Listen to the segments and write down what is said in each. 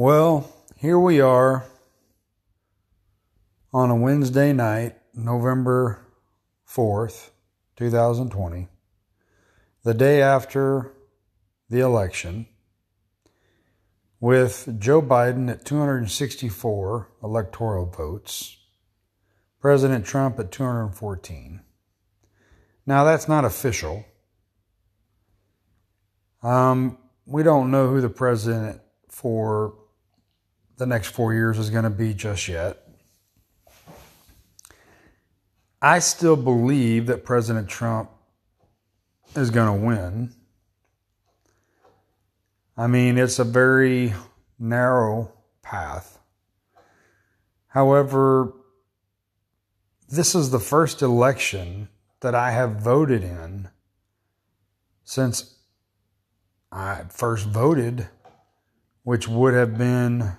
Well, here we are on a Wednesday night, November 4th, 2020, the day after the election, with Joe Biden at 264 electoral votes, President Trump at 214. Now, that's not official. Um, we don't know who the president for the next four years is going to be just yet. I still believe that President Trump is going to win. I mean, it's a very narrow path. However, this is the first election that I have voted in since I first voted, which would have been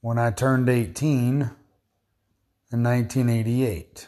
when I turned 18 in 1988.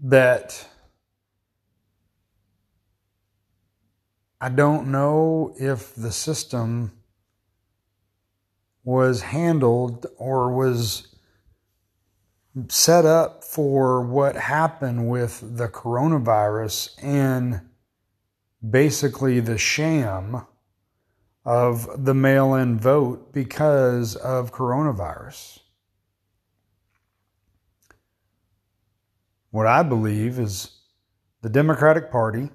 That I don't know if the system was handled or was set up for what happened with the coronavirus and basically the sham of the mail in vote because of coronavirus. What I believe is the Democratic Party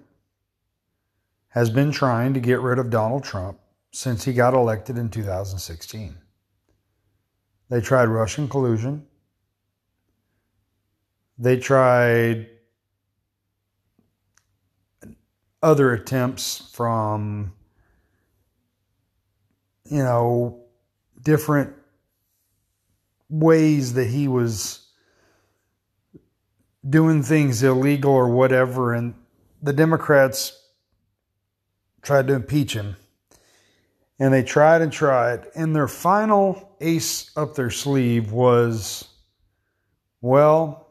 has been trying to get rid of Donald Trump since he got elected in 2016. They tried Russian collusion. They tried other attempts from, you know, different ways that he was doing things illegal or whatever. And the Democrats tried to impeach him. And they tried and tried. And their final ace up their sleeve was well,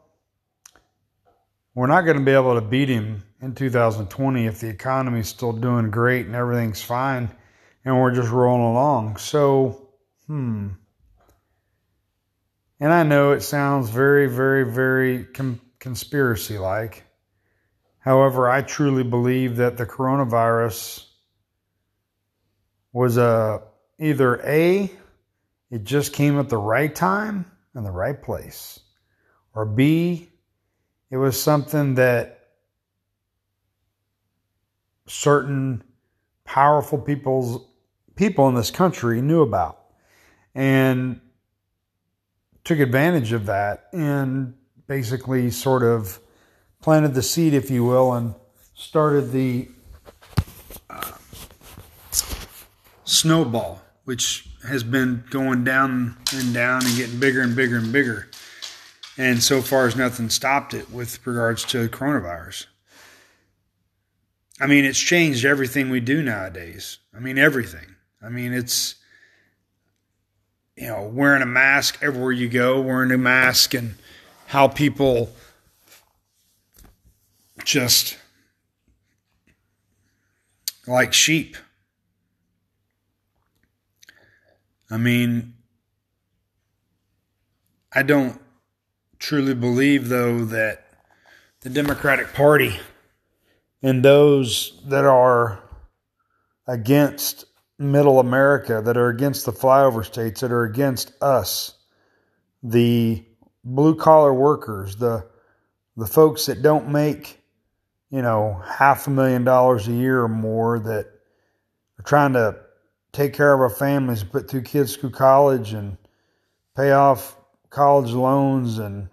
we're not going to be able to beat him in 2020 if the economy's still doing great and everything's fine and we're just rolling along. So, hmm. And I know it sounds very, very, very com- conspiracy like. However, I truly believe that the coronavirus was a either A, it just came at the right time and the right place, or B, it was something that certain powerful people's people in this country knew about and took advantage of that and basically sort of planted the seed, if you will, and started the uh, snowball, which has been going down and down and getting bigger and bigger and bigger. And so far as nothing stopped it with regards to coronavirus. I mean, it's changed everything we do nowadays. I mean, everything. I mean, it's, you know, wearing a mask everywhere you go, wearing a mask, and how people just like sheep. I mean, I don't truly believe, though, that the Democratic Party and those that are against middle America, that are against the flyover states, that are against us, the blue collar workers, the the folks that don't make, you know, half a million dollars a year or more that are trying to take care of our families put two kids through college and pay off college loans and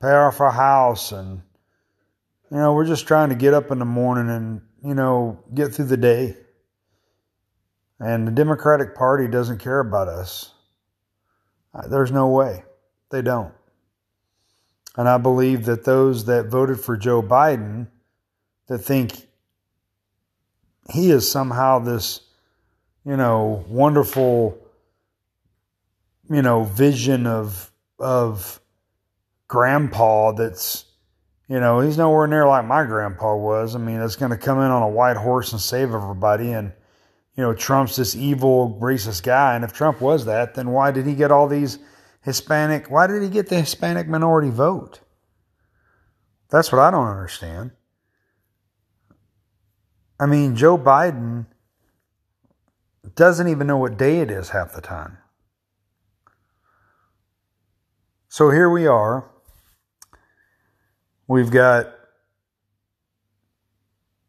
pay off our house and you know, we're just trying to get up in the morning and, you know, get through the day. And the Democratic Party doesn't care about us. Uh, there's no way. They don't. And I believe that those that voted for Joe Biden that think he is somehow this, you know, wonderful, you know, vision of of grandpa that's You know, he's nowhere near like my grandpa was. I mean, that's going to come in on a white horse and save everybody. And, you know, Trump's this evil, racist guy. And if Trump was that, then why did he get all these Hispanic, why did he get the Hispanic minority vote? That's what I don't understand. I mean, Joe Biden doesn't even know what day it is half the time. So here we are. We've got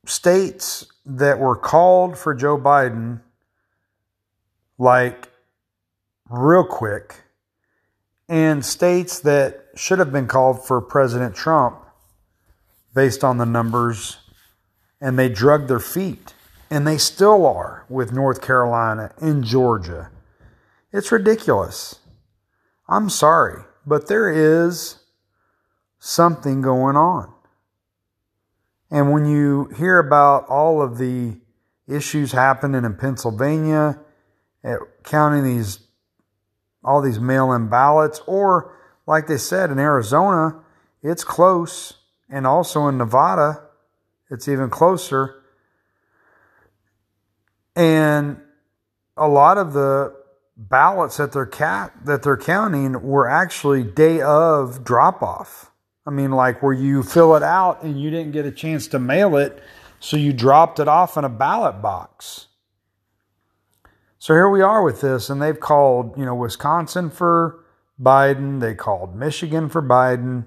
states that were called for Joe Biden like real quick, and states that should have been called for President Trump based on the numbers, and they drug their feet. And they still are with North Carolina and Georgia. It's ridiculous. I'm sorry, but there is something going on. And when you hear about all of the issues happening in Pennsylvania, eh, counting these all these mail-in ballots, or like they said in Arizona, it's close, and also in Nevada, it's even closer. And a lot of the ballots that they're cat that they're counting were actually day of drop off. I mean, like where you fill it out and you didn't get a chance to mail it, so you dropped it off in a ballot box. So here we are with this, and they've called, you know, Wisconsin for Biden, they called Michigan for Biden.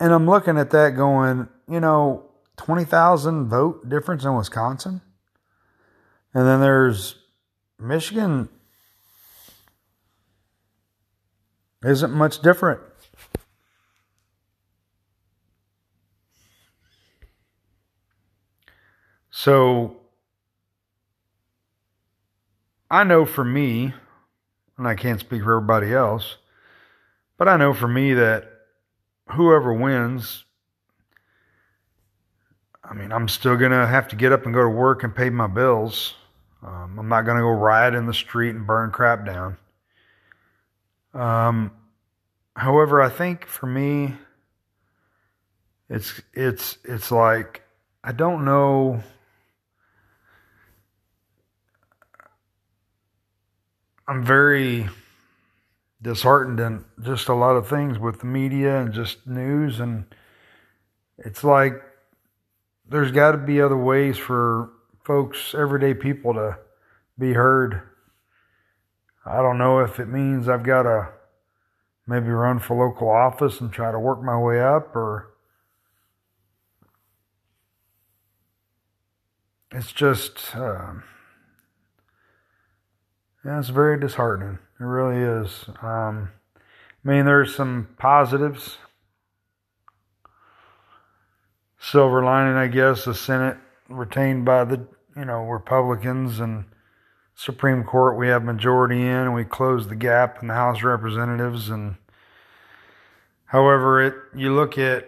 And I'm looking at that going, you know, 20,000 vote difference in Wisconsin. And then there's Michigan isn't much different. So I know for me, and I can't speak for everybody else, but I know for me that whoever wins, I mean, I'm still going to have to get up and go to work and pay my bills. Um, I'm not going to go riot in the street and burn crap down. Um, however, I think for me, it's it's it's like I don't know I'm very disheartened in just a lot of things with the media and just news and it's like there's got to be other ways for folks everyday people to be heard. I don't know if it means i've got to maybe run for local office and try to work my way up or it's just uh, yeah, it's very disheartening. It really is. Um, I mean, there's some positives. Silver lining, I guess, the Senate retained by the you know Republicans and Supreme Court we have majority in, and we closed the gap in the House of Representatives. And however, it you look at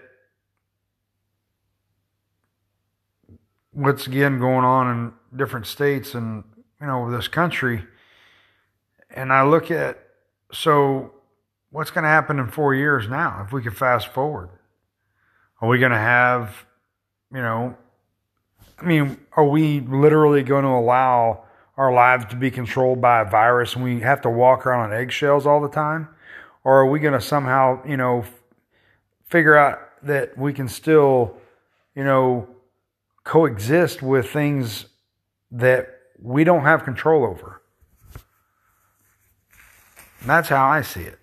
what's again going on in different states and you know this country and I look at, so what's going to happen in four years now if we could fast forward? Are we going to have, you know, I mean, are we literally going to allow our lives to be controlled by a virus and we have to walk around on eggshells all the time? Or are we going to somehow, you know, figure out that we can still, you know, coexist with things that we don't have control over? And that's how I see it.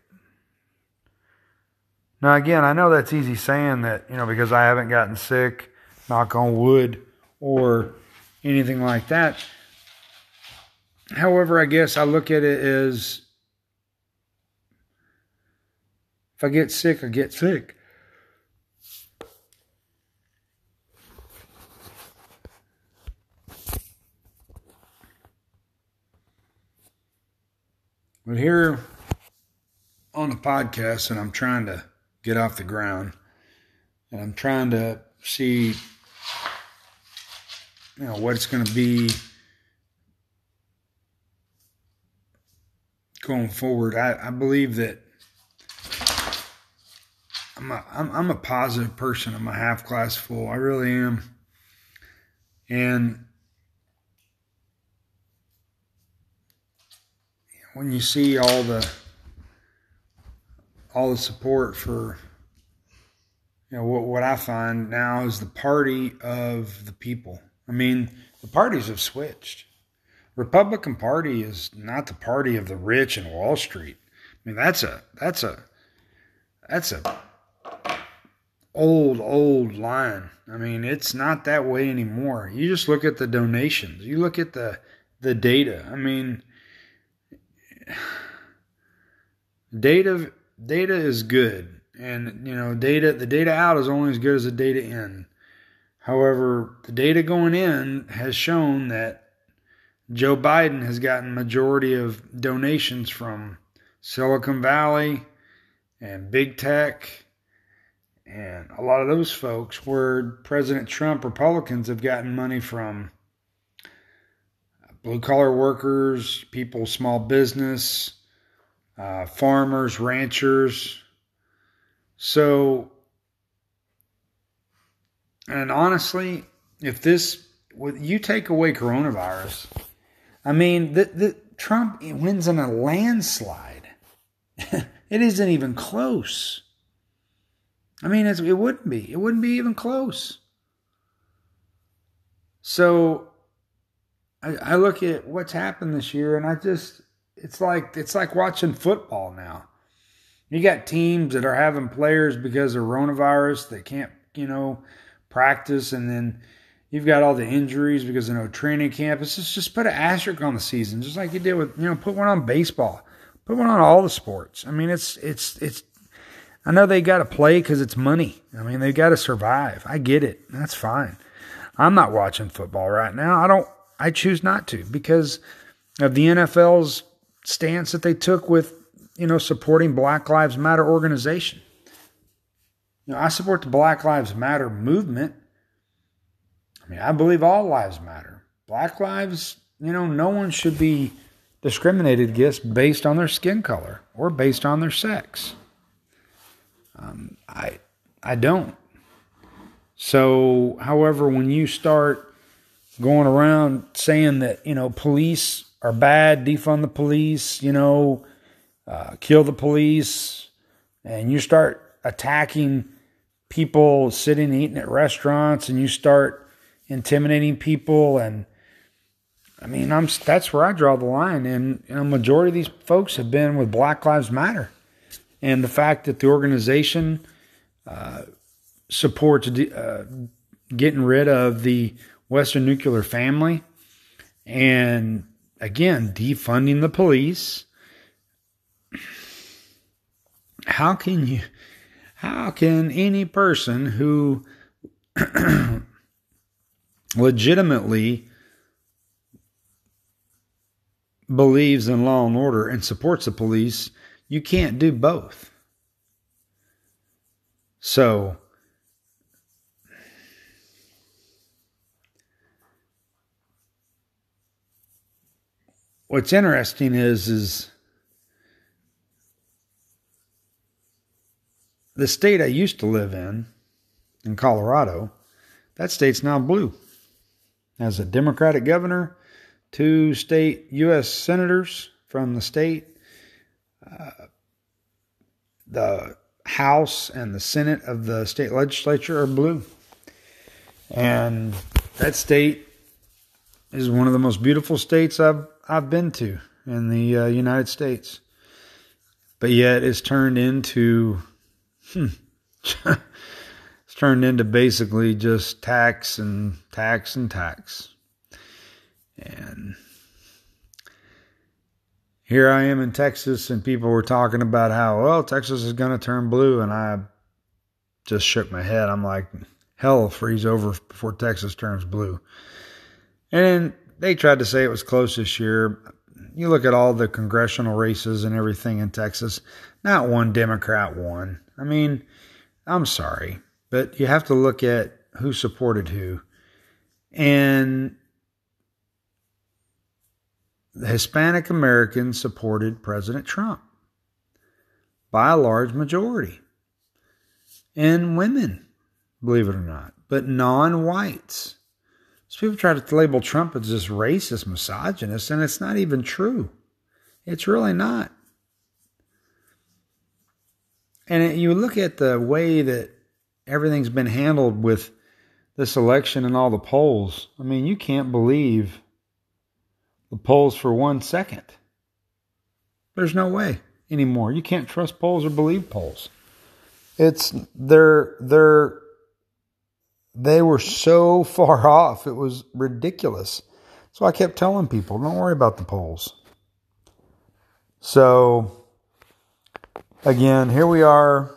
Now, again, I know that's easy saying that, you know, because I haven't gotten sick, knock on wood, or anything like that. However, I guess I look at it as if I get sick, I get sick. But here on the podcast and I'm trying to get off the ground and I'm trying to see you know what it's going to be going forward. I, I believe that I'm a I'm, I'm a positive person. I'm a half glass full. I really am. And when you see all the all the support for you know what what I find now is the party of the people. I mean, the parties have switched. Republican Party is not the party of the rich and Wall Street. I mean, that's a that's a that's a old old line. I mean, it's not that way anymore. You just look at the donations. You look at the the data. I mean, data data is good, and you know, data the data out is only as good as the data in. However, the data going in has shown that Joe Biden has gotten majority of donations from Silicon Valley and big tech and a lot of those folks where President Trump Republicans have gotten money from blue collar workers, people, small business, uh, farmers, ranchers. So, and honestly, if this, you take away coronavirus, I mean, the, the Trump wins in a landslide. it isn't even close. I mean, it wouldn't be. It wouldn't be even close. So I, I look at what's happened this year, and I just it's like it's like watching football now. You got teams that are having players because of coronavirus that can't, you know, practice, and then you've got all the injuries because of no training camp. It's just just put an asterisk on the season, just like you did with you know, put one on baseball, put one on all the sports. I mean, it's it's it's. I know they got to play because it's money. I mean, they got to survive. I get it. That's fine. I'm not watching football right now. I don't. I choose not to because of the NFL's stance that they took with, you know, supporting Black Lives Matter organization. You know, I support the Black Lives Matter movement. I mean, I believe all lives matter. Black lives, you know, no one should be discriminated against based on their skin color or based on their sex. Um, I I don't. So, however, when you start going around saying that you know police are bad, defund the police, you know, uh, kill the police, and you start attacking people sitting eating at restaurants, and you start intimidating people, and I mean, I'm that's where I draw the line, and, and a majority of these folks have been with Black Lives Matter, and the fact that the organization uh, supports uh, getting rid of the Western nuclear family and again, defunding the police. How can you, how can any person who legitimately believes in law and order and supports the police, you can't do both. So, what's interesting is is the state I used to live in, in Colorado, that state's now blue. Has a Democratic governor, two state U.S. senators from the state, uh, the House and the Senate of the state legislature are blue. And that state is one of the most beautiful states I've I've been to in the uh, United States, but yet it's turned into hmm, it's turned into basically just tax and tax and tax, and here I am in Texas, and people were talking about how well Texas is going to turn blue, and I just shook my head. I'm like, hell freeze over before Texas turns blue. And they tried to say it was close this year. You look at all the congressional races and everything in Texas, not one Democrat won. I mean, I'm sorry, but you have to look at who supported who. And the Hispanic Americans supported President Trump by a large majority. and women, believe it or not, but non whites. So people try to label Trump as this racist, misogynist, and it's not even true. It's really not. And you look at the way that everything's been handled with this election and all the polls. I mean, you can't believe the polls for one second. There's no way anymore. You can't trust polls or believe polls. It's they're they're they were so far off. It was ridiculous. So I kept telling people, don't worry about the polls. So again, here we are.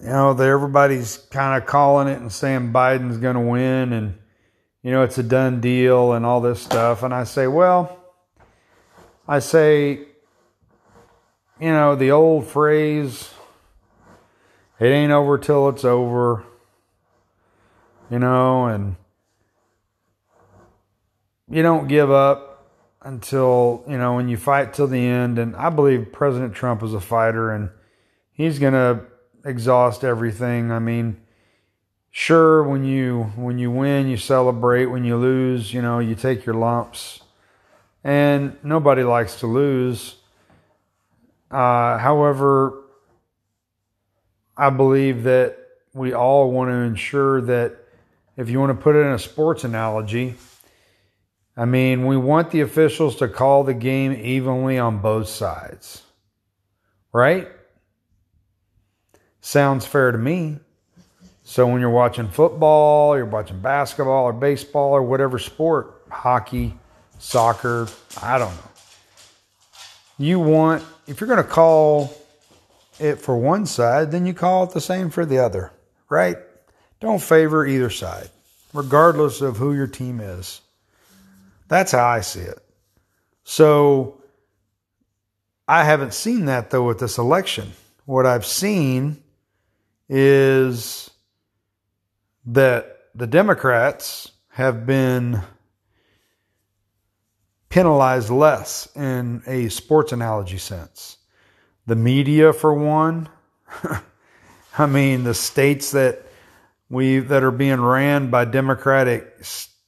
You know, everybody's kind of calling it and saying Biden's going to win and you know, it's a done deal and all this stuff. And I say, well, I say, you know, the old phrase, it ain't over till it's over, you know, and you don't give up until, you know, when you fight till the end. And I believe President Trump is a fighter and he's going to exhaust everything. I mean, sure when you when you win you celebrate when you lose you know you take your lumps and nobody likes to lose uh, however i believe that we all want to ensure that if you want to put it in a sports analogy i mean we want the officials to call the game evenly on both sides right sounds fair to me so when you're watching football, you're watching basketball or baseball or whatever sport, hockey, soccer, I don't know. You want, if you're going to call it for one side, then you call it the same for the other, right? Don't favor either side, regardless of who your team is. That's how I see it. So I haven't seen that though with this election. What I've seen is that the Democrats have been penalized less in a sports analogy sense. The media, for one, I mean, the states that we that are being ran by Democratic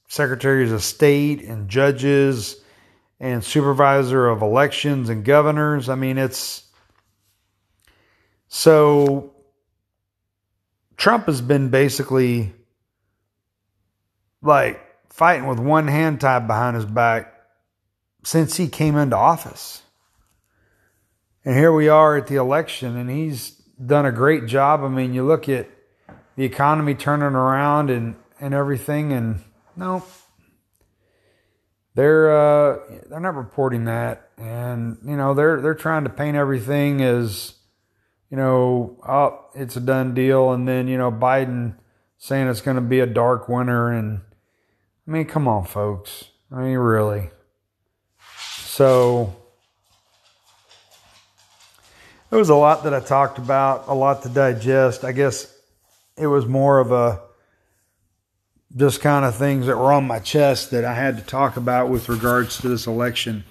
secretaries of state and judges and supervisor of elections and governors. I mean, it's so Trump has been basically like fighting with one hand tied behind his back since he came into office. And here we are at the election, and he's done a great job. I mean, you look at the economy turning around and, and everything, and no, they're uh, they're not reporting that, and you know they're they're trying to paint everything as you know, oh, it's a done deal, and then you know Biden saying it's going to be a dark winter, and I mean, come on, folks. I mean, really. So there was a lot that I talked about, a lot to digest. I guess it was more of a just kind of things that were on my chest that I had to talk about with regards to this election.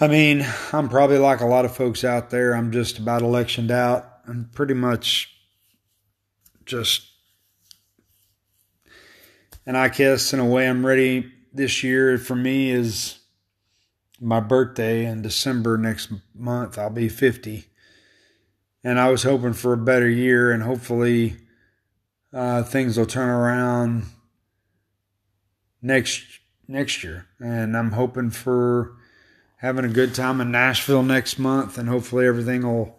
I mean, I'm probably like a lot of folks out there. I'm just about electioned out. I'm pretty much just, and I guess in a way, I'm ready this year for me is my birthday in December next month. I'll be 50. And I was hoping for a better year, and hopefully uh, things will turn around next next year. And I'm hoping for having a good time in Nashville next month, and hopefully everything will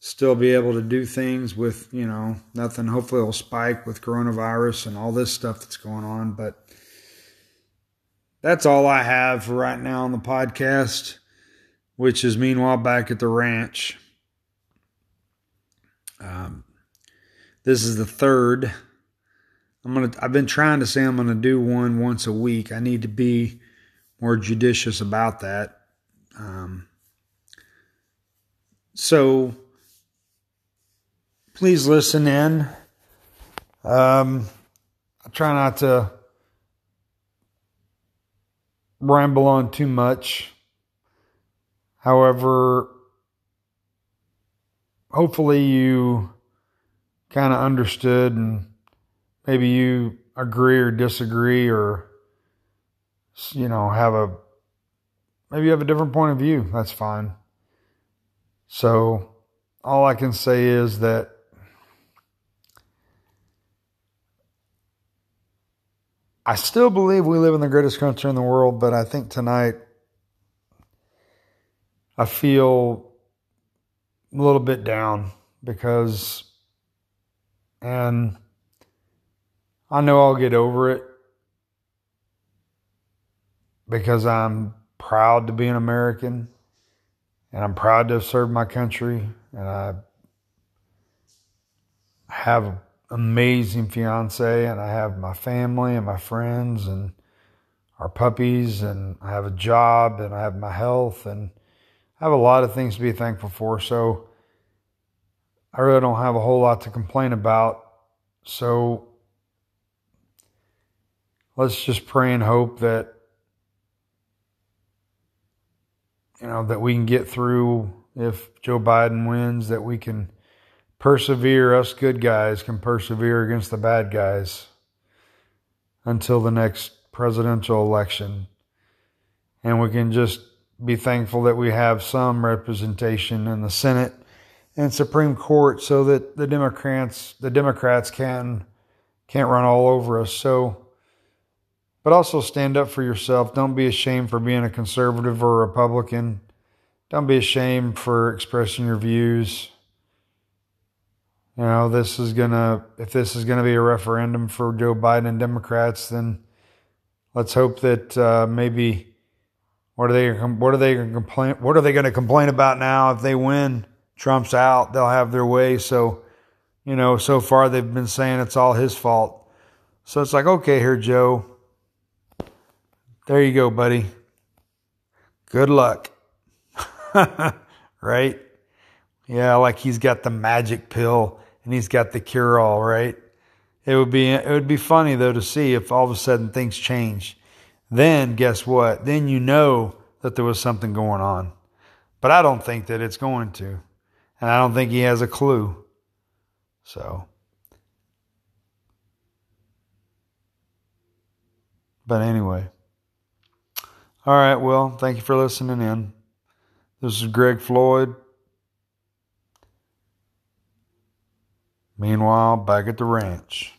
still be able to do things with, you know, nothing hopefully it'll spike with coronavirus and all this stuff that's going on. But that's all I have for right now on the podcast, which is meanwhile back at the ranch. Um, this is the third. I'm gonna. I've been trying to say I'm gonna do one once a week. I need to be more judicious about that. Um, so please listen in. Um, I try not to ramble on too much. However, hopefully you kind of understood and maybe you agree or disagree or you know have a maybe you have a different point of view that's fine. So all i can say is that I still believe we live in the greatest country in the world, but I think tonight I feel a little bit down because, and I know I'll get over it because I'm proud to be an American and I'm proud to have served my country and I have an amazing fiance and I have my family and my friends and our puppies and I have a job and I have my health and I have a lot of things to be thankful for. So I really don't have a whole lot to complain about. So let's just pray and hope that you know that we can get through if Joe Biden wins that we can persevere, us good guys can persevere against the bad guys until the next presidential election. And we can just be thankful that we have some representation in the Senate and Supreme Court so that the Democrats the Democrats can can't run all over us. So but also stand up for yourself. Don't be ashamed for being a conservative or a Republican. Don't be ashamed for expressing your views. You know, this is gonna if this is gonna be a referendum for Joe Biden and Democrats, then let's hope that uh, maybe what are they what are they going to complain what are they going to complain about now? If they win Trump's out they'll have their way. So you know so far they've been saying it's all his fault. So it's like okay here Joe. There you go buddy. Good luck. Right? Yeah like he's got the magic pill and he's got the cure all, right? It would be it would be funny though to see if all of a sudden things change. Then guess what? Then you know that there was something going on. But I don't think that it's going to. And I don't think he has a clue. So But anyway. All right, well, thank you for listening in. This is Greg Floyd. Meanwhile, back at the ranch.